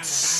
Rats.